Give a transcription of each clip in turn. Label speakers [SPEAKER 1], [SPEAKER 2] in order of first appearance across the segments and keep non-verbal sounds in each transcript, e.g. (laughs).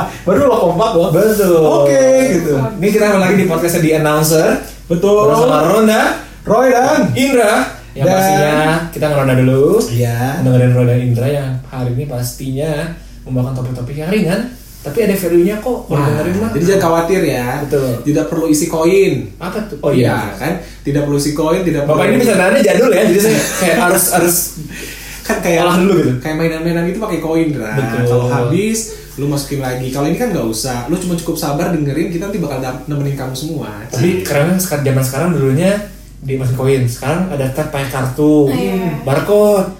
[SPEAKER 1] (laughs) Baru lo kompak loh.
[SPEAKER 2] Betul.
[SPEAKER 1] Oke, gitu.
[SPEAKER 2] Ini kita lagi di podcastnya di announcer
[SPEAKER 1] Betul.
[SPEAKER 2] bersama Ronda,
[SPEAKER 1] Roy dan
[SPEAKER 2] Indra. Yang
[SPEAKER 1] Dan-
[SPEAKER 2] pastinya kita ngeronda dulu.
[SPEAKER 1] Iya.
[SPEAKER 2] Dengerin Ronda dan Indra yang hari ini pastinya membawakan topik-topik yang ringan, tapi ada value-nya kok. Kalau
[SPEAKER 1] Wah,
[SPEAKER 2] dengerin mah.
[SPEAKER 3] Jadi jangan khawatir ya.
[SPEAKER 2] Betul.
[SPEAKER 3] Tidak perlu isi koin.
[SPEAKER 2] Apa tuh? Oh
[SPEAKER 3] Iya
[SPEAKER 2] iya.
[SPEAKER 3] kan? Tidak perlu isi koin, tidak
[SPEAKER 2] Bapak
[SPEAKER 3] perlu.
[SPEAKER 2] ini bisa nanya jadul ya, jadi saya kayak harus harus (laughs)
[SPEAKER 3] kan kayak
[SPEAKER 2] Olah dulu gitu.
[SPEAKER 3] Kayak mainan-mainan itu pakai koin, Dra.
[SPEAKER 2] Betul.
[SPEAKER 3] Kalau habis lu masukin lagi. Kalau ini kan nggak usah. Lu cuma cukup sabar dengerin, kita nanti bakal nemenin kamu semua.
[SPEAKER 2] Tapi karena sekarang zaman sekarang dulunya di mesin koin. Sekarang ada tab pakai kartu,
[SPEAKER 4] Iya.
[SPEAKER 2] barcode.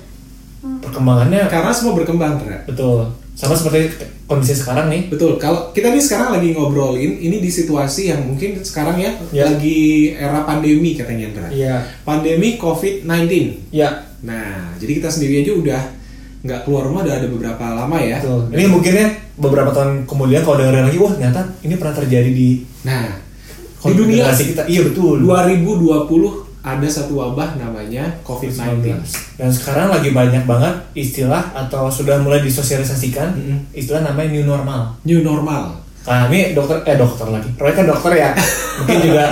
[SPEAKER 2] Perkembangannya
[SPEAKER 3] Karena semua berkembang, Dra.
[SPEAKER 2] betul. Sama seperti kondisi sekarang nih.
[SPEAKER 3] Betul. Kalau kita nih sekarang lagi ngobrolin, ini di situasi yang mungkin sekarang ya,
[SPEAKER 2] Ya.
[SPEAKER 3] lagi era pandemi katanya, Dra.
[SPEAKER 2] Iya.
[SPEAKER 3] Pandemi COVID-19.
[SPEAKER 2] Ya,
[SPEAKER 3] Nah, jadi kita sendiri aja udah nggak keluar rumah udah ada beberapa lama ya.
[SPEAKER 2] betul. Ini mungkinnya beberapa tahun kemudian kalau dengerin lagi, wah ternyata ini pernah terjadi di
[SPEAKER 3] Nah, di dunia
[SPEAKER 2] kita. Iya betul.
[SPEAKER 3] 2020 ada satu wabah namanya COVID-19.
[SPEAKER 2] Dan sekarang lagi banyak banget istilah atau sudah mulai disosialisasikan
[SPEAKER 3] Mm-mm.
[SPEAKER 2] istilah namanya new normal.
[SPEAKER 3] New normal.
[SPEAKER 2] Kami dokter eh dokter lagi. Roy kan dokter ya. Mungkin juga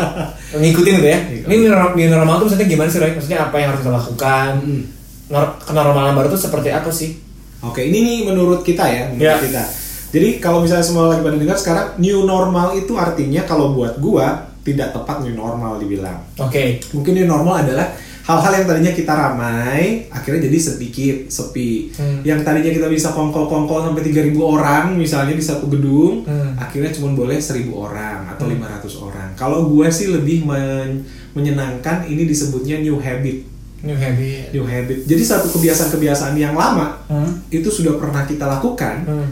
[SPEAKER 2] ngikutin gitu ya. Ini new normal, new normal itu maksudnya gimana sih Roy? Maksudnya apa yang harus kita lakukan?
[SPEAKER 3] Mm.
[SPEAKER 2] Nor- Kenormalan baru itu seperti apa sih?
[SPEAKER 3] Oke, ini nih menurut kita ya, menurut
[SPEAKER 2] Ya.
[SPEAKER 3] kita. Jadi kalau misalnya semua lagi pada dengar sekarang new normal itu artinya kalau buat gua tidak tepat new normal dibilang.
[SPEAKER 2] Oke.
[SPEAKER 3] Mungkin new normal adalah hal-hal yang tadinya kita ramai akhirnya jadi sedikit sepi.
[SPEAKER 2] Hmm.
[SPEAKER 3] Yang tadinya kita bisa kongkol-kongkol sampai 3000 orang misalnya di satu gedung,
[SPEAKER 2] Hmm.
[SPEAKER 3] akhirnya cuma boleh 1000 orang atau 500 orang. Kalau gue sih lebih men- menyenangkan ini disebutnya new habit.
[SPEAKER 2] New habit.
[SPEAKER 3] New habit. Jadi satu kebiasaan-kebiasaan yang lama
[SPEAKER 2] Hmm.
[SPEAKER 3] itu sudah pernah kita lakukan,
[SPEAKER 2] Hmm.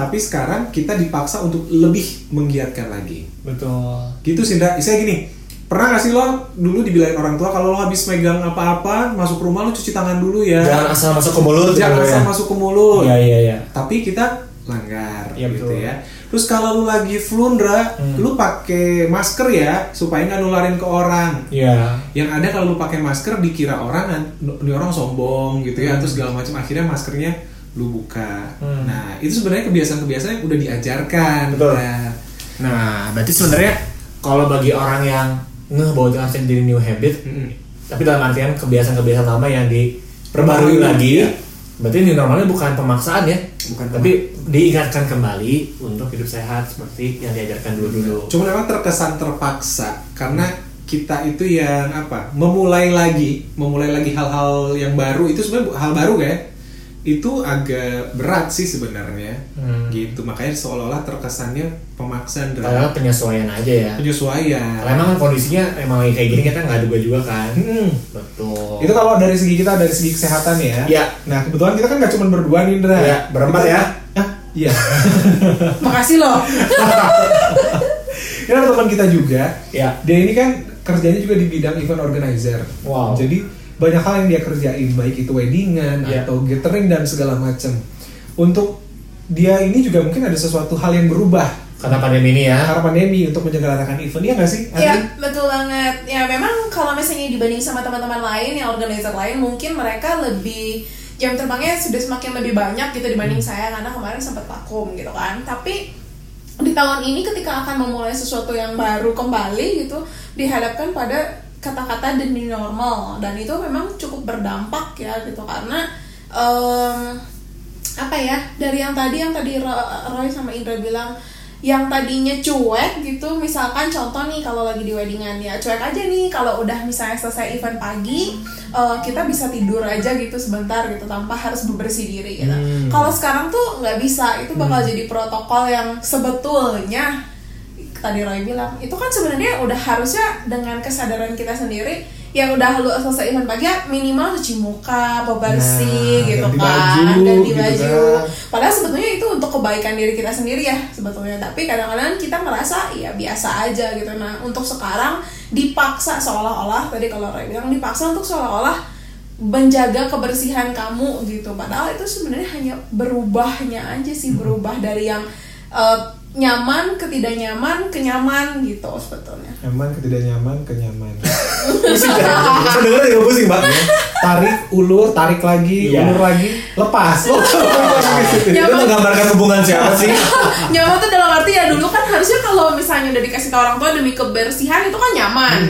[SPEAKER 3] Tapi sekarang kita dipaksa untuk lebih menggiatkan lagi.
[SPEAKER 2] Betul.
[SPEAKER 3] Gitu sih, Nda. Saya gini, pernah gak sih lo dulu dibilangin orang tua kalau lo habis megang apa-apa masuk rumah lo cuci tangan dulu ya.
[SPEAKER 2] Jangan asal masuk ke mulut.
[SPEAKER 3] Jangan
[SPEAKER 2] gitu
[SPEAKER 3] asal
[SPEAKER 2] ya.
[SPEAKER 3] masuk ke mulut.
[SPEAKER 2] Iya iya iya.
[SPEAKER 3] Tapi kita langgar
[SPEAKER 2] Iya,
[SPEAKER 3] gitu
[SPEAKER 2] betul.
[SPEAKER 3] ya. Terus kalau lu lagi flu, Ndra,
[SPEAKER 2] Hmm.
[SPEAKER 3] lu pakai masker ya supaya nggak nularin ke orang.
[SPEAKER 2] Iya.
[SPEAKER 3] Yang ada kalau lu pakai masker dikira orang "Nan- ini orang sombong gitu ya, terus segala macam akhirnya maskernya lu buka.
[SPEAKER 2] Hmm.
[SPEAKER 3] Nah, itu sebenarnya kebiasaan-kebiasaan yang udah diajarkan.
[SPEAKER 2] Betul.
[SPEAKER 3] Ndra.
[SPEAKER 2] Nah, berarti sebenarnya kalau bagi orang yang ngeh bahwa itu jadi new habit,
[SPEAKER 3] Mm-mm.
[SPEAKER 2] tapi dalam artian kebiasaan-kebiasaan lama yang diperbarui
[SPEAKER 3] Perbarui,
[SPEAKER 2] lagi,
[SPEAKER 3] ya.
[SPEAKER 2] berarti new normalnya bukan pemaksaan ya,
[SPEAKER 3] Bukan
[SPEAKER 2] tapi diingatkan kembali untuk hidup sehat seperti yang diajarkan dulu-dulu.
[SPEAKER 3] Cuma memang terkesan terpaksa karena kita itu yang apa? Memulai lagi, memulai lagi hal-hal yang baru itu sebenarnya hal baru ya. Itu agak berat sih sebenarnya.
[SPEAKER 2] Hmm.
[SPEAKER 3] Gitu. Makanya seolah-olah terkesannya pemaksaan
[SPEAKER 2] Padahal
[SPEAKER 3] dan
[SPEAKER 2] penyesuaian aja ya.
[SPEAKER 3] penyesuaian.
[SPEAKER 2] Karena emang kan kondisinya emang kayak gini kita nggak duga juga kan.
[SPEAKER 3] Hmm.
[SPEAKER 2] Betul.
[SPEAKER 1] itu kalau dari segi kita dari segi kesehatan ya.
[SPEAKER 2] Iya.
[SPEAKER 1] Nah kebetulan kita kan nggak cuma berdua nih Indra.
[SPEAKER 2] Iya, berempat ya.
[SPEAKER 1] Ah, iya. (laughs)
[SPEAKER 4] Makasih loh. (laughs)
[SPEAKER 1] Ini teman kita juga.
[SPEAKER 2] Ya.
[SPEAKER 1] Dia ini kan kerjanya juga di bidang event organizer.
[SPEAKER 2] Wow.
[SPEAKER 1] Jadi banyak hal yang dia kerjain baik itu weddingan
[SPEAKER 2] Iya.
[SPEAKER 1] atau gathering dan segala macam. Untuk dia ini juga mungkin ada sesuatu hal yang berubah
[SPEAKER 2] Karena pandemi ini ya.
[SPEAKER 1] karena pandemi untuk menyelenggarakan event ya nggak sih?
[SPEAKER 4] Ya
[SPEAKER 1] Andi?
[SPEAKER 4] betul banget. Ya memang kalau misalnya dibanding sama teman-teman lain yang organizer lain mungkin mereka lebih jam terbangnya sudah semakin lebih banyak gitu dibanding saya karena kemarin sempat vakum gitu kan. Tapi di tahun ini ketika akan memulai sesuatu yang baru kembali gitu dihadapkan pada kata-kata the new normal. Dan itu memang cukup berdampak ya gitu. Karena em, apa ya dari yang tadi yang tadi Ro- Roy sama Indra bilang yang tadinya cuek gitu misalkan contoh nih kalau lagi di weddingan ya cuek aja nih kalau udah misalnya selesai event pagi eh, kita bisa tidur aja gitu sebentar gitu tanpa harus bebersih diri gitu.
[SPEAKER 2] Hmm.
[SPEAKER 4] kalau sekarang tuh nggak bisa itu bakal jadi protokol yang sebetulnya tadi Roy bilang itu kan sebenarnya udah harusnya dengan kesadaran kita sendiri yang udah lu selesai event pagi minimal cuci muka, bebersih
[SPEAKER 1] Nah,
[SPEAKER 4] gitu
[SPEAKER 1] ganti
[SPEAKER 4] kan,
[SPEAKER 1] baju,
[SPEAKER 4] ganti
[SPEAKER 1] gitu
[SPEAKER 4] baju.
[SPEAKER 1] kan.
[SPEAKER 4] Padahal sebetulnya itu untuk kebaikan diri kita sendiri ya sebetulnya. Tapi kadang-kadang kita merasa ya biasa aja gitu. Nah untuk sekarang dipaksa seolah-olah tadi kalau Roy bilang dipaksa untuk seolah-olah menjaga kebersihan kamu gitu. Padahal itu sebenarnya hanya berubahnya aja sih berubah dari yang eh, nyaman ke tidak nyaman ke nyaman gitu sebetulnya.
[SPEAKER 1] Nyaman ke tidak nyaman ke nyaman.
[SPEAKER 2] Pusing kan? Saya denger juga pusing mbak.
[SPEAKER 1] tarik ulur, tarik lagi,
[SPEAKER 2] Iya.
[SPEAKER 1] ulur lagi, lepas. Oh,
[SPEAKER 2] Itu
[SPEAKER 4] nyaman
[SPEAKER 2] menggambarkan hubungan siapa sih? (laughs)
[SPEAKER 4] nyaman tuh dalam arti ya dulu kan harusnya kalau misalnya udah dikasih tau orang tua demi kebersihan itu kan nyaman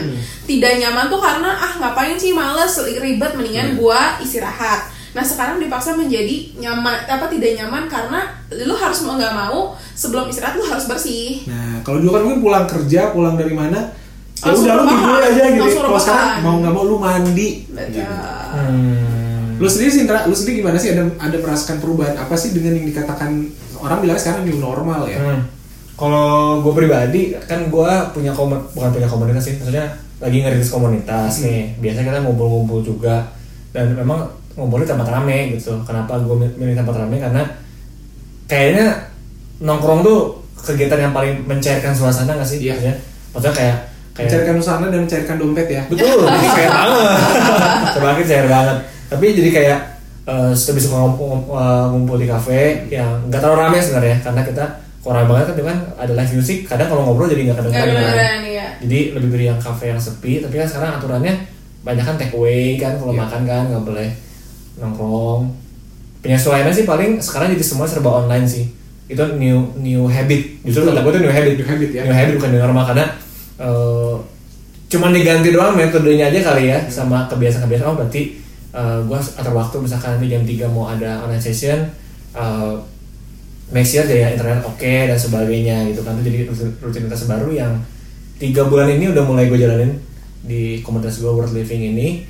[SPEAKER 4] tidak nyaman tuh karena ah ngapain sih males ribet mendingan gua istirahat nah sekarang dipaksa menjadi nyaman apa tidak nyaman karena lu harus mau nggak mau sebelum istirahat lu harus bersih
[SPEAKER 3] Nah, kalau dulu kan mungkin pulang kerja, pulang dari mana, ya
[SPEAKER 4] Langsung
[SPEAKER 3] udah lu tidur aja gitu.
[SPEAKER 4] Langsung
[SPEAKER 3] Kalau sekarang mau nggak mau lu mandi.
[SPEAKER 4] Betul.
[SPEAKER 3] Gitu.
[SPEAKER 2] Hmm.
[SPEAKER 3] Lu sendiri sih, lu sendiri gimana sih ada ada merasakan perubahan apa sih dengan yang dikatakan orang bilang sekarang new normal ya?
[SPEAKER 2] Hmm. Kalau gue pribadi kan gue punya komun bukan punya komunitas sih, maksudnya lagi ngeritis komunitas nih. Biasanya kita ngumpul-ngumpul juga dan memang ngumpul di tempat rame gitu. Kenapa gue milih tempat rame karena kayaknya nongkrong tuh kegiatan yang paling mencairkan suasana gak sih?
[SPEAKER 3] Iya.
[SPEAKER 2] Maksudnya, maksudnya kayak kayak
[SPEAKER 3] Mencarikan usahana dan mencarikan dompet ya.
[SPEAKER 2] betul (laughs) jadi cair banget semakin cair banget tapi jadi kayak uh, lebih suka ngumpul, uh, ngumpul di kafe yang nggak terlalu ramai sebenarnya karena kita kurang banget kan kan ada live music kadang kalau ngobrol jadi nggak kedengeran kan.
[SPEAKER 4] kedengeran ya
[SPEAKER 2] jadi lebih beri yang kafe yang sepi tapi kan sekarang aturannya banyak kan take away kan kalau
[SPEAKER 3] Iya.
[SPEAKER 2] makan kan nggak boleh nongkrong penyesuaiannya sih paling sekarang jadi semua serba online sih. Itu new new habit. Justru kata gue tuh new habit.
[SPEAKER 3] New habit ya.
[SPEAKER 2] new habit bukan new normal. Karena eh, cuman diganti doang metodenya aja kali ya sama kebiasaan-kebiasaan. Oh berarti eh, gue atur waktu misalkan nanti jam 3 mau ada online session eh, make sure daya internet oke dan sebagainya gitu kan. Itu jadi rutin- rutinitas baru yang tiga bulan ini udah mulai gue jalanin di komunitas gue world living ini.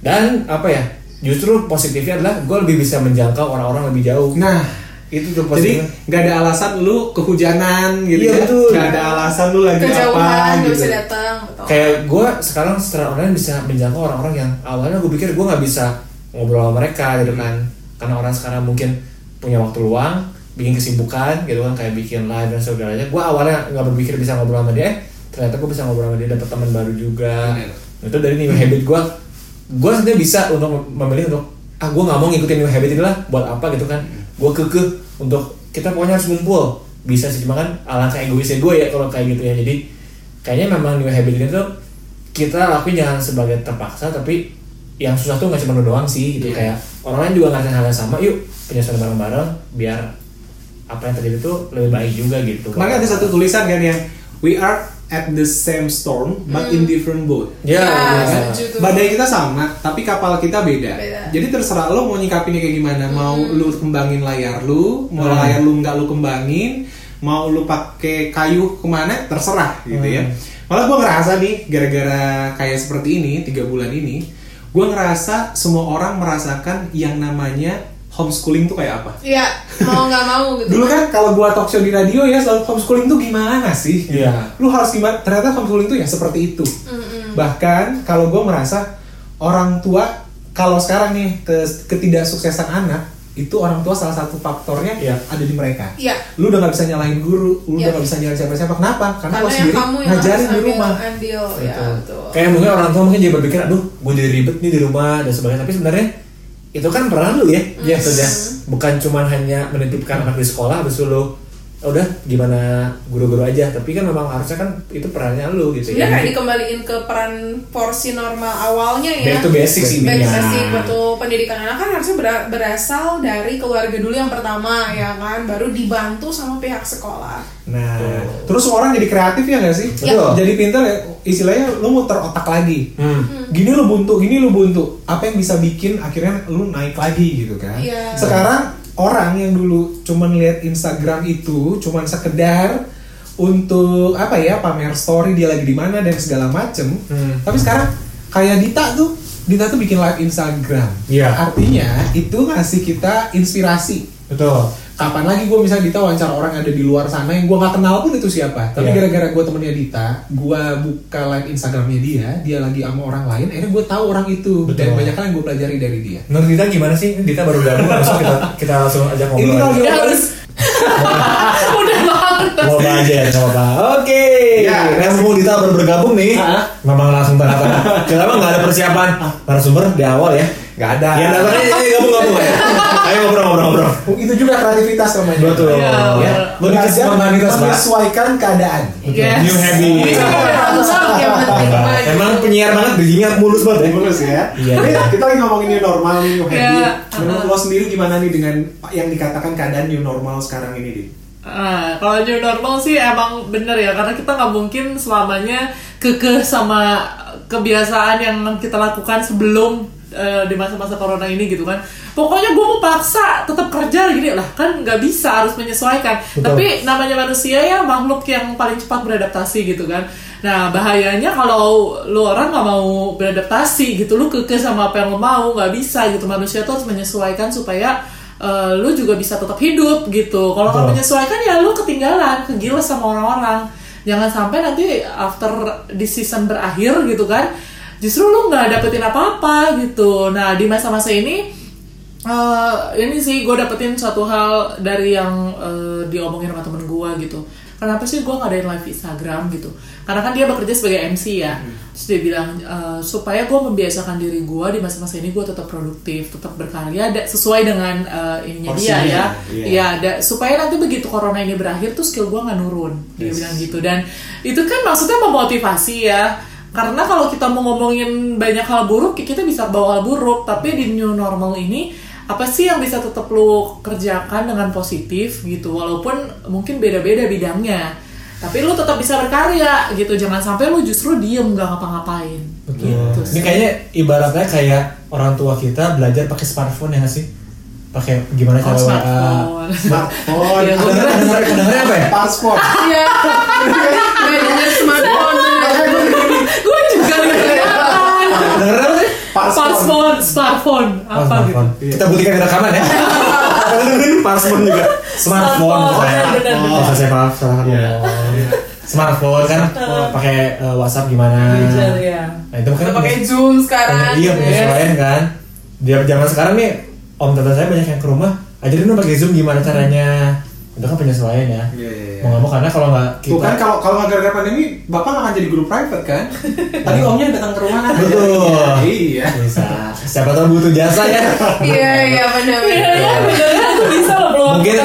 [SPEAKER 2] Dan apa ya justru positifnya adalah gue lebih bisa menjangkau orang-orang lebih jauh
[SPEAKER 3] Nah,
[SPEAKER 2] itu tuh
[SPEAKER 3] jadi nggak ada alasan lu kehujanan gitu
[SPEAKER 2] Iya,
[SPEAKER 3] ya.
[SPEAKER 2] betul.
[SPEAKER 3] Nggak ada alasan lu lagi
[SPEAKER 4] kejauhan
[SPEAKER 3] apa
[SPEAKER 4] nggak
[SPEAKER 3] gitu.
[SPEAKER 4] bisa datang betul.
[SPEAKER 2] kayak gue sekarang secara online bisa menjangkau orang-orang yang awalnya gue pikir gue nggak bisa ngobrol sama mereka gitu kan karena orang sekarang mungkin punya waktu luang bikin kesibukan gitu kan kayak bikin live dan segalanya gue awalnya nggak berpikir bisa ngobrol sama dia eh, ternyata gue bisa ngobrol sama dia dapat teman baru juga
[SPEAKER 3] Bener.
[SPEAKER 2] itu dari new habit gue gue sebenarnya bisa untuk memilih untuk ah gue nggak mau ngikutin new habit ini lah buat apa gitu kan. Gue kekeh untuk kita pokoknya harus ngumpul. Bisa sih cuma kan alangkah egoisnya gue ya kalau kayak gitu ya. Jadi kayaknya memang new habit ini tuh kita lakuin jangan sebagai terpaksa tapi yang susah tuh nggak cuma lu doang sih gitu.
[SPEAKER 3] Iya.
[SPEAKER 2] kayak orang lain juga ngerasain hal yang sama yuk penyesuaian bareng-bareng biar apa yang terjadi tuh lebih baik juga gitu.
[SPEAKER 3] Kemarin ada satu tulisan kan yang we are at the same storm but in different boat.
[SPEAKER 2] ya,
[SPEAKER 4] Ya,
[SPEAKER 2] ya.
[SPEAKER 4] setuju tuh.
[SPEAKER 3] Badai kita sama, tapi kapal kita beda.
[SPEAKER 4] Beda.
[SPEAKER 3] Jadi terserah lo mau nyikapinnya kayak gimana. Mau lu kembangin layar lu, mau
[SPEAKER 2] Hmm.
[SPEAKER 3] layar lu nggak lu kembangin, mau lu pakai kayu ke mana, terserah gitu ya. Malah gue ngerasa nih, gara-gara kayak seperti ini tiga bulan ini, gue ngerasa semua orang merasakan yang namanya homeschooling tuh kayak apa.
[SPEAKER 4] Iya, mau nggak mau gitu.
[SPEAKER 3] Dulu kan kalau gua talk show di radio ya selalu homeschooling tuh gimana sih?
[SPEAKER 2] Iya.
[SPEAKER 3] Lu harus gimana? Ternyata homeschooling tuh ya seperti itu.
[SPEAKER 4] Mm-mm.
[SPEAKER 3] Bahkan kalau gue merasa orang tua kalau sekarang nih ke- ketidaksuksesan anak itu orang tua salah satu faktornya
[SPEAKER 2] Iya.
[SPEAKER 3] ada di mereka.
[SPEAKER 4] Iya.
[SPEAKER 3] Lu udah gak bisa nyalahin guru, lu
[SPEAKER 4] Iya.
[SPEAKER 3] udah gak bisa nyalahin siapa-siapa. Kenapa? Karena,
[SPEAKER 4] Karena
[SPEAKER 3] lo
[SPEAKER 4] yang
[SPEAKER 3] sendiri
[SPEAKER 4] kamu yang
[SPEAKER 3] ngajarin di
[SPEAKER 4] ambil
[SPEAKER 3] rumah.
[SPEAKER 4] andil, ya betul.
[SPEAKER 2] kayak mungkin orang tua mungkin jadi berpikir aduh gue jadi ribet nih di rumah dan sebagainya tapi sebenarnya itu kan peran lu ya
[SPEAKER 4] Yes.
[SPEAKER 2] Maksudnya, bukan cuma hanya menitipkan anak di sekolah habis lu "Oh, udah gimana guru-guru aja tapi kan memang harusnya kan itu perannya lu gitu
[SPEAKER 4] Sebenarnya kayak
[SPEAKER 2] ya
[SPEAKER 4] dikembaliin ke peran porsi normal awalnya ya.
[SPEAKER 2] to basic sih
[SPEAKER 4] Baik
[SPEAKER 2] intinya.
[SPEAKER 4] basic betul pendidikan anak kan harusnya bera- berasal dari keluarga dulu yang pertama ya kan, baru dibantu sama pihak sekolah.
[SPEAKER 3] Nah, terus semua orang jadi kreatif ya gak sih?
[SPEAKER 2] Betul.
[SPEAKER 3] Jadi pintar ya, istilahnya lu muter otak lagi.
[SPEAKER 2] Hmm.
[SPEAKER 3] Gini lu buntu, gini lu buntu. Apa yang bisa bikin akhirnya lu naik lagi gitu kan?
[SPEAKER 4] Iya.
[SPEAKER 3] Sekarang orang yang dulu cuman lihat Instagram itu cuman sekedar untuk apa ya pamer story dia lagi di mana dan segala macem.
[SPEAKER 2] Hmm.
[SPEAKER 3] Tapi sekarang kayak Dita tuh, Dita tuh bikin live Instagram.
[SPEAKER 2] Iya.
[SPEAKER 3] Artinya itu ngasih kita inspirasi
[SPEAKER 2] betul
[SPEAKER 3] kapan lagi gue misalnya Dita wawancara orang yang ada di luar sana yang gue nggak kenal pun itu siapa tapi
[SPEAKER 2] Iya.
[SPEAKER 3] gara-gara gue temennya Dita gue buka live Instagramnya dia dia lagi sama orang lain akhirnya gue tahu orang itu dan
[SPEAKER 2] Betul.
[SPEAKER 3] banyak hal yang gue pelajari dari dia
[SPEAKER 2] menurut Dita gimana sih Dita baru gabung langsung kita kita langsung ajak
[SPEAKER 3] ini
[SPEAKER 2] ngobrol
[SPEAKER 3] kalau
[SPEAKER 2] aja.
[SPEAKER 4] Ya harus. (laughs)
[SPEAKER 2] Ngobrol aja ya nggak apa-apa oke
[SPEAKER 3] ya
[SPEAKER 2] Nah, mau Dita baru bergabung nih,
[SPEAKER 3] Ah.
[SPEAKER 2] memang langsung tengah-tengah. Kenapa nggak ada persiapan narasumber di awal ya?
[SPEAKER 3] Nggak ada.
[SPEAKER 2] Ya, datang aja, ayo gabung-gabung ya. Ayo ngobrol-ngobrol.
[SPEAKER 3] Itu juga kreativitas namanya.
[SPEAKER 2] Betul.
[SPEAKER 5] Iya,
[SPEAKER 2] Ya.
[SPEAKER 5] bener.
[SPEAKER 2] Lebih ke spontanitas,
[SPEAKER 3] menyesuaikan keadaan.
[SPEAKER 5] Yes.
[SPEAKER 2] New habit.
[SPEAKER 5] Iya.
[SPEAKER 2] Emang penyiar banget gajinya mulus banget ya.
[SPEAKER 3] Mulus ya.
[SPEAKER 2] Iya.
[SPEAKER 3] Ini kita lagi ngomongin new normal, new habit.
[SPEAKER 5] Iya.
[SPEAKER 3] Menurut lo sendiri gimana nih dengan yang dikatakan keadaan new normal sekarang ini, Di?
[SPEAKER 5] Nah, kalau new normal sih emang bener ya karena kita nggak mungkin selamanya kekeh sama kebiasaan yang kita lakukan sebelum eh, di masa-masa corona ini gitu kan. Pokoknya gue mau paksa tetap kerja gini lah kan nggak bisa harus menyesuaikan.
[SPEAKER 2] Betul.
[SPEAKER 5] Tapi namanya manusia ya makhluk yang paling cepat beradaptasi gitu kan. Nah bahayanya kalau lu orang nggak mau beradaptasi gitu, lu kekeh sama apa yang lu mau nggak bisa gitu. Manusia tuh harus menyesuaikan supaya eh, lu juga bisa tetap hidup gitu. Kalau nggak menyesuaikan ya lu ketinggalan, kegiles sama orang-orang. Jangan sampai nanti after di season berakhir gitu kan, justru lu nggak dapetin apa-apa gitu. Nah di masa-masa ini eh, ini sih gue dapetin suatu hal dari yang eh, diomongin sama temen gue gitu. Kenapa sih gue ngadain live Instagram gitu? Karena kan dia bekerja sebagai MC ya. Terus dia bilang eh, supaya gue membiasakan diri gue di masa-masa ini gue tetap produktif, tetap berkarya, da- sesuai dengan eh, ininya dia
[SPEAKER 3] Porsinya,
[SPEAKER 5] ya.
[SPEAKER 3] iya.
[SPEAKER 5] Iya, ada supaya nanti begitu corona ini berakhir tuh skill gue nggak nurun. Dia
[SPEAKER 3] Yes.
[SPEAKER 5] bilang gitu dan itu kan maksudnya memotivasi ya. Karena kalau kita mau ngomongin banyak hal buruk, kita bisa bawa hal buruk. Tapi di new normal ini apa sih yang bisa tetap lu kerjakan dengan positif gitu walaupun mungkin beda-beda bidangnya tapi lu tetap bisa berkarya gitu jangan sampai lu justru diem nggak ngapa-ngapain gitu
[SPEAKER 2] Ini kayaknya ibaratnya kayak orang tua kita belajar pakai smartphone ya nggak sih? Pakai gimana
[SPEAKER 5] Oh,
[SPEAKER 2] cara WA?
[SPEAKER 5] smartphone. (laughs)
[SPEAKER 3] Smartphone.
[SPEAKER 5] Iya, gua kira-
[SPEAKER 2] Kedengeran kedengeran apa ya?
[SPEAKER 3] Paspor.
[SPEAKER 4] Iya. (laughs) smartphone
[SPEAKER 5] smartphone
[SPEAKER 2] Oh,
[SPEAKER 5] apa gitu
[SPEAKER 2] smartphone. Kita buktikan di rekaman ya. (laughs) Smartphone juga. Smartphone.
[SPEAKER 5] Benar.
[SPEAKER 2] Oh, saya maaf salah
[SPEAKER 3] Iya.
[SPEAKER 2] Smartphone kan pakai eh, WhatsApp gimana?
[SPEAKER 5] Ya.
[SPEAKER 2] Nah, itu kan
[SPEAKER 4] pakai Zoom sekarang.
[SPEAKER 2] Iya, penyesuaian kan. Di zaman sekarang nih, om tante saya banyak yang ke rumah, ajarin dong pakai Zoom gimana caranya. Itu kan penyesuaian ya.
[SPEAKER 3] Iya, iya, iya.
[SPEAKER 2] Mau nggak mau karena kalau nggak kita
[SPEAKER 3] Tuh kan kalau kalau nggak gara-gara pandemi, bapak nggak akan jadi guru private kan? (laughs) Tadi omnya datang ke rumah kan?
[SPEAKER 2] Betul. (laughs)
[SPEAKER 3] Iya.
[SPEAKER 2] bisa. Siapa tahu butuh jasa ya.
[SPEAKER 4] Iya, iya benar.
[SPEAKER 5] Iya, iya, tuh bisa loh
[SPEAKER 2] mungkin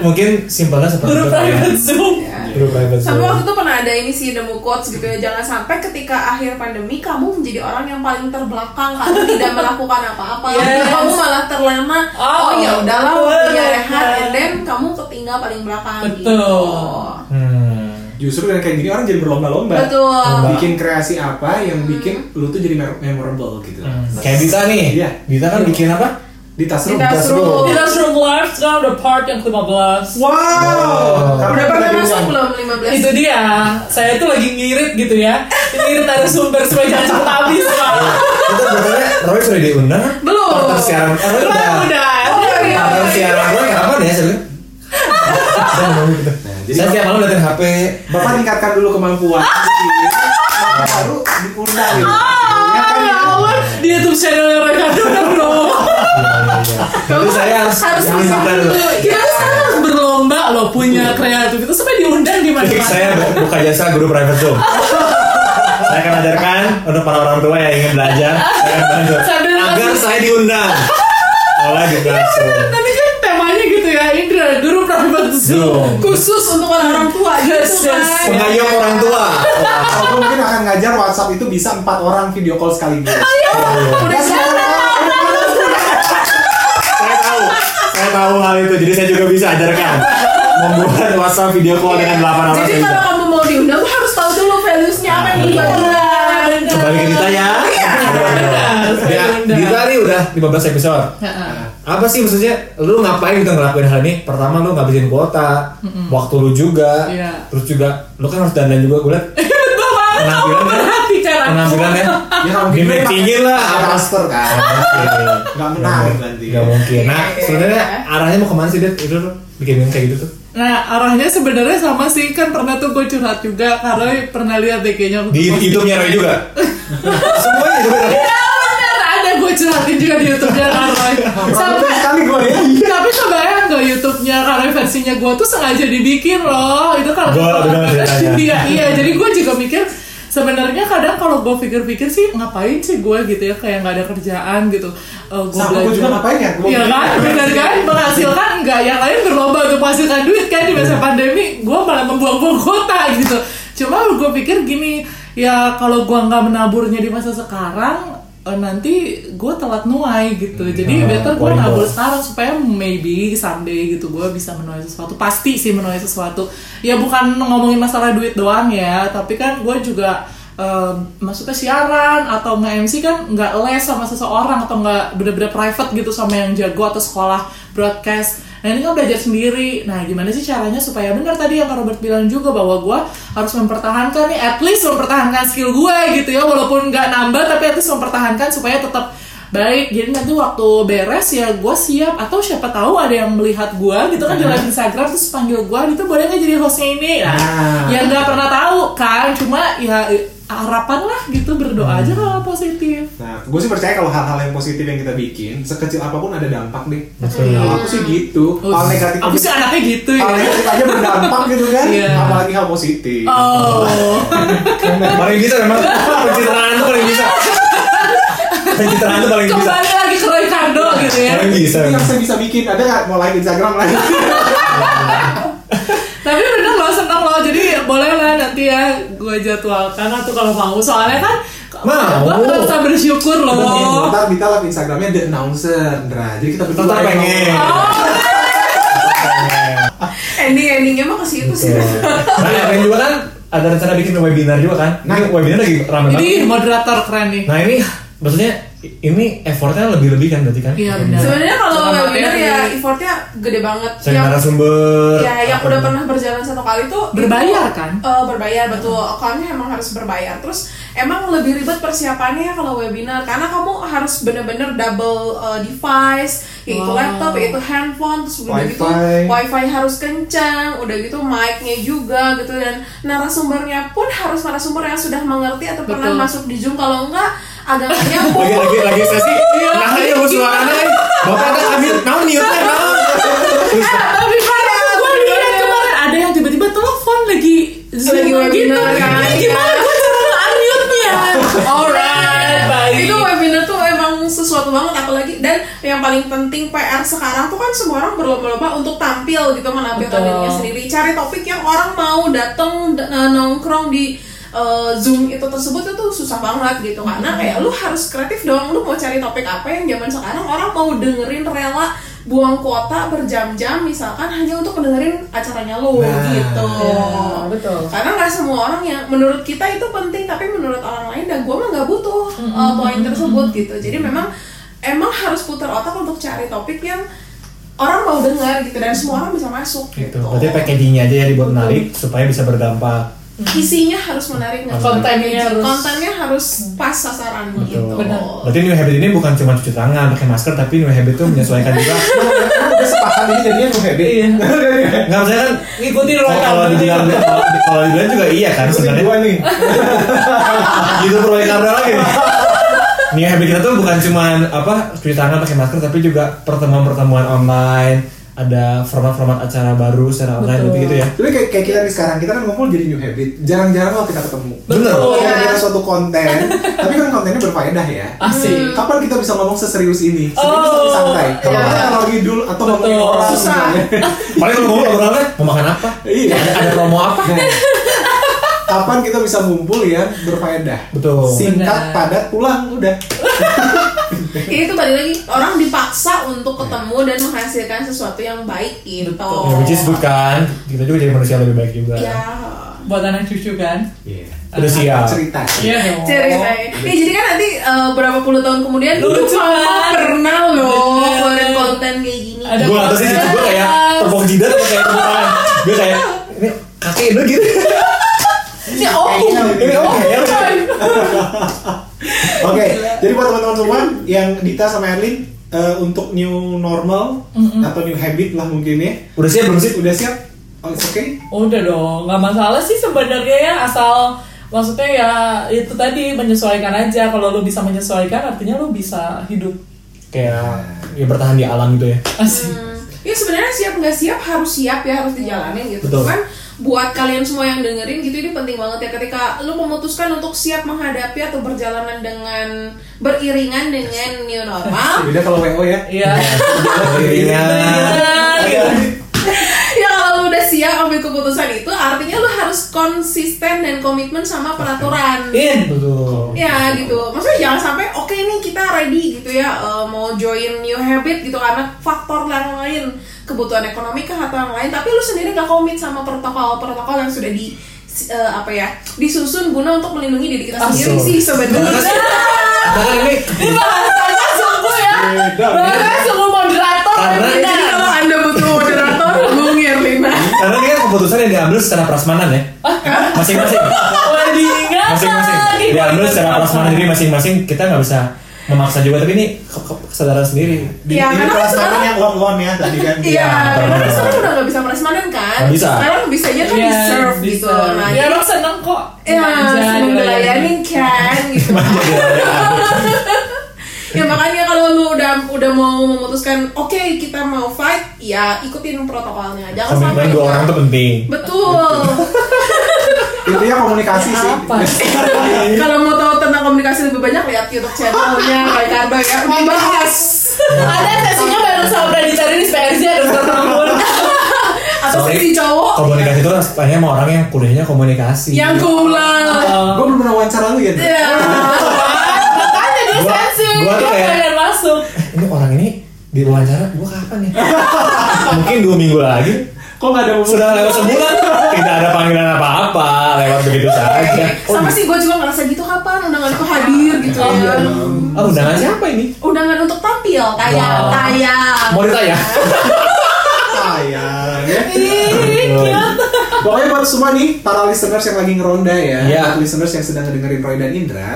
[SPEAKER 2] mungkin simpelnya seperti
[SPEAKER 5] Guru
[SPEAKER 2] itu kan ya.
[SPEAKER 5] private Zoom.
[SPEAKER 4] Iya. Sampai waktu itu pernah ada ini sih nemu quotes gitu ya Jangan sampai ketika akhir pandemi kamu menjadi orang yang paling terbelakang Kamu (laughs) tidak melakukan apa-apa
[SPEAKER 5] Yes.
[SPEAKER 4] Kamu malah terlena
[SPEAKER 5] Oh,
[SPEAKER 4] Oh, ya udahlah
[SPEAKER 5] betul.
[SPEAKER 4] waktunya rehat And then kamu ketinggal paling belakang
[SPEAKER 5] Betul.
[SPEAKER 4] gitu
[SPEAKER 2] Hmm.
[SPEAKER 3] Justru dengan kayak gini orang jadi berlomba-lomba.
[SPEAKER 4] Betul
[SPEAKER 3] Bikin kreasi apa yang bikin lu tuh jadi memorable gitu.
[SPEAKER 2] Hmm. Kayak Dita nih.
[SPEAKER 3] Iya.
[SPEAKER 2] Dita kan bikin apa?
[SPEAKER 3] Di tas
[SPEAKER 4] Di
[SPEAKER 3] room.
[SPEAKER 4] tas room.
[SPEAKER 5] Kita suruh live sekarang udah part yang ke-15
[SPEAKER 3] Wow.
[SPEAKER 2] Wow.
[SPEAKER 3] Karena
[SPEAKER 4] Udah pernah masuk belum 15?
[SPEAKER 5] Itu dia, saya tuh lagi ngirit gitu ya Ngirit narasumber supaya jangan cepet habis
[SPEAKER 2] Itu betulnya Roy sudah diundang kan?
[SPEAKER 4] Belum.
[SPEAKER 2] Partner siaran. Eh, Roy udah.
[SPEAKER 5] Udah
[SPEAKER 4] Oh, iya.
[SPEAKER 2] Partner siaran Roy kapan ya ngomong gitu.
[SPEAKER 3] jadi
[SPEAKER 2] Saya tiap malam liatin HP.
[SPEAKER 3] Bapak tingkatkan dulu kemampuan. (laughs) Baru diundang gitu. Ya kan?
[SPEAKER 5] Ya Allah, di YouTube channel Ricardo bro
[SPEAKER 2] Tapi saya harus
[SPEAKER 4] Harus dulu.
[SPEAKER 2] dulu.
[SPEAKER 5] Kita harus berlomba loh punya kreatif itu sampai diundang di mana-mana
[SPEAKER 2] saya buka jasa guru private Zoom. saya akan ajarkan untuk para orang tua yang ingin belajar, saya akan bantu agar saya diundang oleh Dita Zoom.
[SPEAKER 5] Zoom
[SPEAKER 2] Zoom.
[SPEAKER 4] Khusus untuk orang-orang tua
[SPEAKER 5] Yes,
[SPEAKER 4] gitu
[SPEAKER 5] yes.
[SPEAKER 4] kan
[SPEAKER 2] Pengayom orang tua.
[SPEAKER 3] Aku mungkin akan ngajar WhatsApp itu bisa empat orang video call sekaligus.
[SPEAKER 4] Udah siap
[SPEAKER 2] saya tahu, saya tahu hal itu, jadi saya juga bisa ajarkan. Membuat WhatsApp video call dengan 8 orang.
[SPEAKER 4] Jadi kalau kamu mau diundang, kamu harus tahu dulu values-nya apa yang dibagikan.
[SPEAKER 2] Kembali ke Dita ya. Ya, Dita nih udah 15 episode. Apa sih maksudnya? Lu ngapain gitu ngelakuin hal ini? Pertama lu ngabisin kuota, waktu lu juga,
[SPEAKER 5] Iya.
[SPEAKER 2] terus juga lu kan harus dandan juga gue liat (laughs)
[SPEAKER 5] Betul banget,
[SPEAKER 2] Penampilan kan? penampilan ya.
[SPEAKER 3] Ya kalau gitu
[SPEAKER 2] matchingin lah.
[SPEAKER 3] pakai master kan. Nggak menarik nanti.
[SPEAKER 2] Gak mungkin. Nah,
[SPEAKER 4] Iya.
[SPEAKER 2] sebenarnya arahnya mau ke mana sih Dit? Itu bikin kayak gitu tuh.
[SPEAKER 5] Nah arahnya sebenarnya sama sih kan pernah tuh gue curhat juga karena pernah lihat aku
[SPEAKER 2] Di. YouTube-nya Roy juga. (laughs) Semuanya itu
[SPEAKER 5] Ya gue curhatin juga di YouTube nya Roy.
[SPEAKER 3] Sampai
[SPEAKER 5] Sampai
[SPEAKER 3] sekali gue ya. (laughs)
[SPEAKER 5] tapi kebayang gak YouTube-nya karena versinya gue tuh sengaja dibikin loh. Itu
[SPEAKER 2] dengar ceritanya.
[SPEAKER 5] Iya, iya. Jadi gue juga mikir sebenarnya kadang kalau gue pikir-pikir sih ngapain sih gue gitu ya kayak nggak ada kerjaan gitu. Uh, gue
[SPEAKER 3] Sama gua juga ngapain ya?
[SPEAKER 5] Iya
[SPEAKER 3] pikir-
[SPEAKER 5] kan, benar kan menghasilkan enggak yang lain berlomba untuk menghasilkan duit kan di masa pandemi gue malah membuang-buang kota gitu. Cuma gue pikir gini ya kalau gue nggak menaburnya di masa sekarang eh, nanti gue telat nuai gitu. Jadi
[SPEAKER 2] Ah,
[SPEAKER 5] better gue nabur sekarang supaya maybe someday gitu gue bisa menuai sesuatu. Pasti sih menuai sesuatu. Ya bukan ngomongin masalah duit doang ya tapi kan gue juga em, maksudnya siaran atau nge-MC kan nggak les sama seseorang atau nggak bener-bener private gitu sama yang jago atau sekolah broadcast nah ini kan belajar sendiri. Nah gimana sih caranya supaya benar tadi yang Kak Robert bilang juga bahwa gue harus mempertahankan nih at least mempertahankan skill gue gitu ya walaupun nggak nambah tapi at least mempertahankan supaya tetap baik jadi nanti waktu beres ya gue siap atau siapa tahu ada yang melihat gue gitu kan di live Instagram terus panggil gue gitu boleh nggak jadi hostnya ini nah,
[SPEAKER 3] Ah.
[SPEAKER 5] ya nggak pernah tahu kan cuma ya eh, harapan lah gitu berdoa aja kalau positif
[SPEAKER 3] Nah, gue sih percaya kalau hal-hal yang positif yang kita bikin, sekecil apa pun ada dampak deh.
[SPEAKER 2] Betul.
[SPEAKER 3] Kalau aku sih gitu. Hal negatif
[SPEAKER 5] aku sih anaknya gitu
[SPEAKER 3] hal
[SPEAKER 5] ya
[SPEAKER 3] negatif aja berdampak gitu kan.
[SPEAKER 5] Iya.
[SPEAKER 3] Apalagi hal positif.
[SPEAKER 5] oh (laughs)
[SPEAKER 2] paling bisa memang (laughs) pencitraan itu paling bisa pencitraan itu paling bisa.
[SPEAKER 5] Kembali lagi ke Ricardo gitu ya.
[SPEAKER 2] Paling bisa
[SPEAKER 3] Itu yang saya bisa bikin. Ada nggak? Mau live Instagram lagi? (laughs)
[SPEAKER 5] tapi bener loh seneng loh. Jadi boleh lah nanti ya gue jadwalkan atau kalau mau. Soalnya kan
[SPEAKER 2] Mau.
[SPEAKER 5] gue merasa bersyukur loh.
[SPEAKER 3] Ntar kita live Instagramnya The Announcer, Ndra. Jadi kita berdua
[SPEAKER 2] pengen.
[SPEAKER 3] ngomong. (laughs)
[SPEAKER 4] ending endingnya mah ke situ sih.
[SPEAKER 2] Nah yang juga kan ada rencana bikin webinar juga kan? Nah. Webinar lagi rame
[SPEAKER 5] jadi
[SPEAKER 2] banget.
[SPEAKER 5] moderator keren nih.
[SPEAKER 2] Nah ini maksudnya ini effortnya lebih lebih kan berarti kan
[SPEAKER 5] Iya, benar.
[SPEAKER 4] sebenarnya kalau webinar ya effortnya gede banget
[SPEAKER 2] cari
[SPEAKER 4] Yang-
[SPEAKER 2] narasumber
[SPEAKER 4] ya yang udah
[SPEAKER 2] gitu.
[SPEAKER 4] pernah berjalan satu kali tuh
[SPEAKER 5] Berbayar
[SPEAKER 4] itu,
[SPEAKER 5] kan?
[SPEAKER 4] eh, berbayar betul akunnya emang harus berbayar terus emang lebih ribet persiapannya kalau webinar karena kamu harus bener-bener double eh, device yaitu
[SPEAKER 5] Wow.
[SPEAKER 4] laptop yaitu handphone terus udah gitu
[SPEAKER 3] Wifi.
[SPEAKER 4] harus kencang udah gitu mic-nya juga gitu dan narasumbernya pun harus narasumber yang sudah mengerti atau pernah
[SPEAKER 5] Betul.
[SPEAKER 4] masuk di zoom kalau enggak nyambung
[SPEAKER 2] lagi lagi lagi sesi
[SPEAKER 5] Iya.
[SPEAKER 2] nah ayo bos suaranya eh. bapak ada ambil naon nih naon
[SPEAKER 5] tapi parah gue lihat kemarin ada yang tiba-tiba telepon lagi Zoom
[SPEAKER 4] Lagi webinar
[SPEAKER 5] gitu.
[SPEAKER 4] kan.
[SPEAKER 5] Ini gimana gue cara nge-unmute-nya alright baik
[SPEAKER 4] itu webinar tuh emang sesuatu banget apalagi dan yang paling penting PR sekarang tuh kan semua orang berlomba-lomba untuk tampil gitu menampilkan dirinya sendiri cari topik yang orang mau datang nongkrong di eh, zoom itu tersebut itu susah banget gitu. Karena kayak lu harus kreatif dong. Lu mau cari topik apa yang zaman sekarang orang mau dengerin rela buang kuota berjam-jam misalkan hanya untuk dengerin acaranya lu
[SPEAKER 3] Nah,
[SPEAKER 4] gitu.
[SPEAKER 5] iya, betul.
[SPEAKER 4] karena nggak semua orang yang menurut kita itu penting tapi menurut orang lain dan gue mah nggak butuh uh, poin tersebut gitu. Jadi memang emang harus putar otak untuk cari topik yang orang mau dengar gitu dan semua orang bisa masuk
[SPEAKER 2] gitu.
[SPEAKER 4] gitu,
[SPEAKER 2] berarti packagingnya aja ya dibuat menarik supaya bisa berdampak
[SPEAKER 4] isinya harus menarik nggak
[SPEAKER 5] Kontennya harus-
[SPEAKER 4] kontennya harus pas sasaran gitu
[SPEAKER 2] Betul.
[SPEAKER 5] Benar.
[SPEAKER 2] Berarti new habit ini bukan cuma cuci tangan, pakai masker, tapi new habit itu menyesuaikan juga. (laughs)
[SPEAKER 3] Udah sepakat ini jadinya gue happy.
[SPEAKER 5] Iya.
[SPEAKER 2] Nggak maksudnya kan
[SPEAKER 5] ngikutin
[SPEAKER 2] kalau,
[SPEAKER 5] Roy
[SPEAKER 2] kalau dibilang kalau, dibilang juga iya kan sebenarnya.
[SPEAKER 3] gua nih. (laughs)
[SPEAKER 2] gitu Bro Ricardo lagi nih. New habit kita tuh bukan cuma apa cuci tangan pakai masker, tapi juga pertemuan-pertemuan online, ada format-format acara baru secara online gitu, gitu ya.
[SPEAKER 3] Tapi kayak, kayak kita nih sekarang, kita kan ngumpul jadi new habit. Jarang-jarang loh kita ketemu.
[SPEAKER 2] Bener.
[SPEAKER 3] Kalau
[SPEAKER 4] Iya.
[SPEAKER 3] ada suatu konten, (laughs) tapi kan kontennya berfaedah ya.
[SPEAKER 5] asik
[SPEAKER 3] Kapan kita bisa ngomong seserius ini? Serius
[SPEAKER 5] Oh,
[SPEAKER 3] santai. Kalau
[SPEAKER 4] iya.
[SPEAKER 3] kita kalau ngidul atau ngomongin orang
[SPEAKER 4] Susah. (laughs)
[SPEAKER 2] Paling kalau ngomong kan mau makan apa?
[SPEAKER 3] Iya.
[SPEAKER 2] Ada, ada promo apa?
[SPEAKER 3] Nah, kapan kita bisa ngumpul ya berfaedah?
[SPEAKER 2] Betul.
[SPEAKER 3] Singkat,
[SPEAKER 5] Benar.
[SPEAKER 3] padat, pulang, udah. (laughs) (laughs)
[SPEAKER 4] Ini tuh balik lagi orang dipaksa untuk ketemu dan menghasilkan sesuatu yang baik gitu.
[SPEAKER 5] Betul.
[SPEAKER 2] Ya, which is good kan? Kita juga jadi manusia lebih baik juga.
[SPEAKER 4] Ya.
[SPEAKER 5] buat anak cucu kan
[SPEAKER 3] Iya.
[SPEAKER 2] Udah siap.
[SPEAKER 3] Cerita.
[SPEAKER 5] iya dong
[SPEAKER 4] ceritanya. Ya, jadi kan nanti eh, berapa puluh tahun kemudian
[SPEAKER 5] Lucu
[SPEAKER 4] "Dulu mama
[SPEAKER 5] kan?
[SPEAKER 4] pernah loh keluarin konten kayak gini.
[SPEAKER 5] Ada
[SPEAKER 2] gue atau sih gue kayak tepuk jidat atau kayak tepuk tangan gue kayak ini kakek lu gitu
[SPEAKER 5] ini om
[SPEAKER 2] ini oh (laughs)
[SPEAKER 3] Oke, jadi buat teman-teman semua yang Dita sama Erlin eh, untuk new normal atau new habit lah mungkin ya.
[SPEAKER 2] udah siap belum sih
[SPEAKER 3] Udah siap? Oh, it's okay?
[SPEAKER 5] Udah dong, nggak masalah sih sebenarnya ya asal maksudnya ya itu tadi menyesuaikan aja. Kalau lu bisa menyesuaikan artinya lu bisa hidup
[SPEAKER 2] kayak ya bertahan di alam gitu ya
[SPEAKER 5] asik.
[SPEAKER 4] Ya sebenarnya siap nggak siap harus siap ya harus dijalanin gitu.
[SPEAKER 2] Betul.
[SPEAKER 4] Cuman buat kalian semua yang dengerin gitu ini penting banget ya ketika lu memutuskan untuk siap menghadapi atau berjalanan dengan beriringan dengan new normal.
[SPEAKER 3] Beda kalau WO ya.
[SPEAKER 5] Iya. Iya.
[SPEAKER 4] ya ambil keputusan itu artinya lu harus konsisten dan komitmen sama peraturan.
[SPEAKER 2] In. Betul.
[SPEAKER 4] Ya gitu, maksudnya jangan sampai oke nih kita ready gitu ya eh, mau join new habit gitu karena faktor yang lain kebutuhan ekonomi kah atau yang lain, tapi lu sendiri nggak komit sama protokol-protokol yang sudah di eh, apa ya disusun guna untuk melindungi diri kita sendiri sih sebenarnya.
[SPEAKER 2] Bahkan (laughs) ini
[SPEAKER 5] Ini bahasanya sungguh ya. Bahasanya sungguh moderator.
[SPEAKER 2] Karena-
[SPEAKER 5] beda.
[SPEAKER 4] Jadi kalau anda butuh moderator, hubungi Erlina.
[SPEAKER 2] karena ini kan keputusan yang diambil secara prasmanan ya. Masing-masing.
[SPEAKER 5] Waduh, nggak
[SPEAKER 2] Masing-masing.
[SPEAKER 5] lagi.
[SPEAKER 2] Diambil secara prasmanan jadi masing-masing kita nggak bisa memaksa juga tapi ini ke- ke- kesadaran sendiri.
[SPEAKER 3] Di,
[SPEAKER 4] Iya,
[SPEAKER 3] ini
[SPEAKER 4] karena kan
[SPEAKER 3] perasaan
[SPEAKER 4] sekarang-
[SPEAKER 3] yang lon-lon ya tadi kan.
[SPEAKER 4] Iya, karena kan sekarang udah nggak bisa prasmanan kan.
[SPEAKER 2] Nggak bisa.
[SPEAKER 4] Sekarang bisanya kan
[SPEAKER 5] Iya,
[SPEAKER 4] di serve
[SPEAKER 5] bisa.
[SPEAKER 4] gitu. Nah,
[SPEAKER 5] ya orang seneng kok.
[SPEAKER 4] ya seneng dilayanin kan gitu. (laughs) ya makanya kalau lu udah udah mau memutuskan oke kita mau fight ya ikutin protokolnya jangan sampai
[SPEAKER 2] dua orang tuh penting.
[SPEAKER 4] betul
[SPEAKER 3] Intinya komunikasi sih.
[SPEAKER 5] Apa? (laughs)
[SPEAKER 4] kalau mau tahu tentang komunikasi lebih banyak lihat YouTube channelnya kayak Karba ya dibahas
[SPEAKER 5] Ada sesinya baru sama udah dicari di PRJ ada tahun. (laughs)
[SPEAKER 4] atau
[SPEAKER 2] Sorry.
[SPEAKER 4] sesi cowok
[SPEAKER 2] Komunikasi itu rasanya sama orang yang kuliahnya komunikasi.
[SPEAKER 4] yang kulang
[SPEAKER 3] Gue belum pernah wawancara lu ya. (laughs)
[SPEAKER 2] Gua- gua tuh kayak-
[SPEAKER 5] pengen masuk.
[SPEAKER 2] ini orang ini di wawancara gua kapan ya? (laughs) Mungkin dua minggu lagi.
[SPEAKER 3] Kok nggak ada
[SPEAKER 2] Sudah lewat sebulan, tidak ada panggilan apa-apa, lewat begitu saja. Oh,
[SPEAKER 4] sama sih gue juga ngerasa gitu kapan undanganku hadir gitu ya
[SPEAKER 2] oh, undangan siapa ini?
[SPEAKER 4] undangan untuk tampil kayak
[SPEAKER 2] Wow.
[SPEAKER 4] kayak
[SPEAKER 2] Mau ditanya?
[SPEAKER 3] sayang ya.
[SPEAKER 5] Cute.
[SPEAKER 3] Pokoknya buat semua nih para listeners yang lagi ngeronda ya,
[SPEAKER 2] Iya.
[SPEAKER 3] buat listeners yang sedang ngedengerin Roy dan Indra,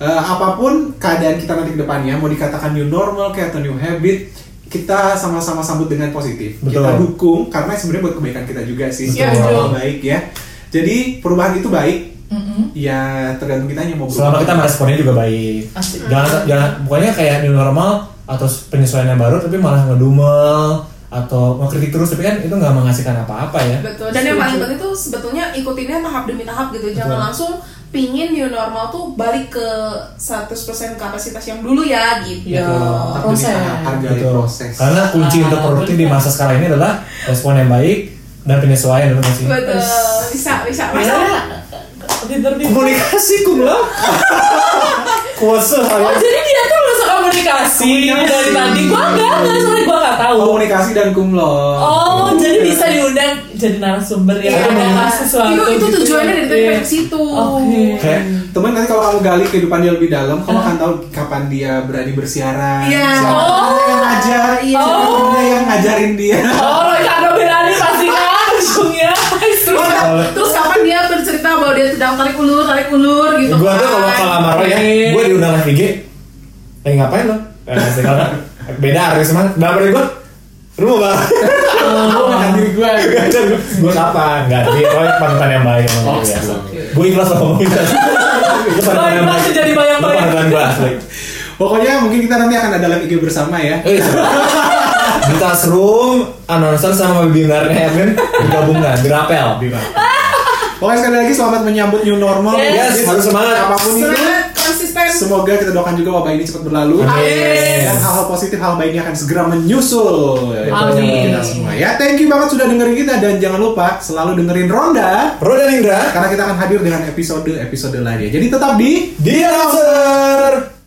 [SPEAKER 3] eh, apa pun keadaan kita nanti ke depannya, mau dikatakan new normal kayak atau new habit, kita sama-sama sambut dengan positif.
[SPEAKER 2] Betul.
[SPEAKER 3] Kita dukung karena sebenarnya buat kebaikan kita juga sih,
[SPEAKER 4] Iya, betul.
[SPEAKER 3] baik ya. Jadi perubahan itu baik, ya tergantung kita mau berubah.
[SPEAKER 2] Selama kita meresponnya juga baik.
[SPEAKER 5] Asik.
[SPEAKER 2] Jangan, jangan, pokoknya kayak new normal atau penyesuaian yang baru, tapi malah ngedumel atau ngekritik terus, tapi kan itu nggak menghasilkan apa-apa ya.
[SPEAKER 4] Betul. Dan yang paling penting tuh sebetulnya ikutinnya tahap demi tahap gitu. Jangan
[SPEAKER 2] Betul.
[SPEAKER 4] langsung pingin new normal tuh balik ke 100% kapasitas yang dulu ya gitu.
[SPEAKER 5] Ya,
[SPEAKER 3] Tapi
[SPEAKER 5] proses.
[SPEAKER 3] hargai proses.
[SPEAKER 2] Karena kunci
[SPEAKER 5] Ah,
[SPEAKER 2] untuk produktif di masa sekarang ini adalah respon yang baik dan penyesuaian betul nggak sih?
[SPEAKER 4] Betul. Bisa, bisa.
[SPEAKER 5] Ya, pinter.
[SPEAKER 2] Komunikasi kumlah. (laughs) Kuasa
[SPEAKER 5] Oh jadi komunikasi
[SPEAKER 3] Komunikasi.
[SPEAKER 5] dari tadi gua enggak enggak soalnya gua nggak tahu.
[SPEAKER 3] Komunikasi dan kumlot.
[SPEAKER 5] Oh jadi bisa diundang jadi narasumber ya
[SPEAKER 4] Iya.
[SPEAKER 5] membahas sesuatu.
[SPEAKER 4] itu, itu
[SPEAKER 5] gitu.
[SPEAKER 4] tujuannya dari tadi
[SPEAKER 5] Iya.
[SPEAKER 4] ke situ.
[SPEAKER 5] Oke.
[SPEAKER 3] Temen nanti kalau kamu gali kehidupan dia lebih dalam, kamu akan tahu kapan dia berani bersiaran.
[SPEAKER 4] Iya.
[SPEAKER 3] Siapa
[SPEAKER 5] Oh.
[SPEAKER 3] yang ngajar,
[SPEAKER 4] Iya.
[SPEAKER 3] siapa yang ngajarin dia.
[SPEAKER 5] Oh Ricardo Berani pasti kan ujungnya.
[SPEAKER 4] Terus, terus kapan dia bercerita bahwa dia sedang tarik ulur, tarik ulur gitu
[SPEAKER 2] gue tuh kalau
[SPEAKER 4] kan.
[SPEAKER 2] kalau sama Roy ya, gue diundang IG. Eh ngapain lo? Eh, beda harus semangat. Dalam dari gue, lu mau?
[SPEAKER 3] Gue ngajarin diri gue.
[SPEAKER 2] gue kapan? Enggak, di Roy panutan yang baik emang
[SPEAKER 3] Oh, oke.
[SPEAKER 2] Gue ikhlas loh ngomong ikhlas. Panutan yang
[SPEAKER 5] Baik, jadi
[SPEAKER 2] gue asli.
[SPEAKER 3] Pokoknya mungkin kita nanti akan ada live IG bersama ya.
[SPEAKER 2] Eh, di room, announcer sama webinarnya Erwin digabungkan, dirapel.
[SPEAKER 3] Pokoknya sekali lagi selamat menyambut new normal.
[SPEAKER 2] Yes, harus semangat.
[SPEAKER 3] Apa pun
[SPEAKER 4] itu. Konsisten.
[SPEAKER 3] Semoga kita doakan juga wabah ini cepat berlalu.
[SPEAKER 2] Amin.
[SPEAKER 3] Dan hal-hal positif, hal baiknya akan segera menyusul. Itu
[SPEAKER 5] Amin.
[SPEAKER 3] kita semua. Ya, thank you banget sudah dengerin kita dan jangan lupa selalu dengerin Ronda
[SPEAKER 2] Bro dan Indra,
[SPEAKER 3] karena kita akan hadir dengan episode-episode lainnya. Jadi tetap di
[SPEAKER 2] di announcer.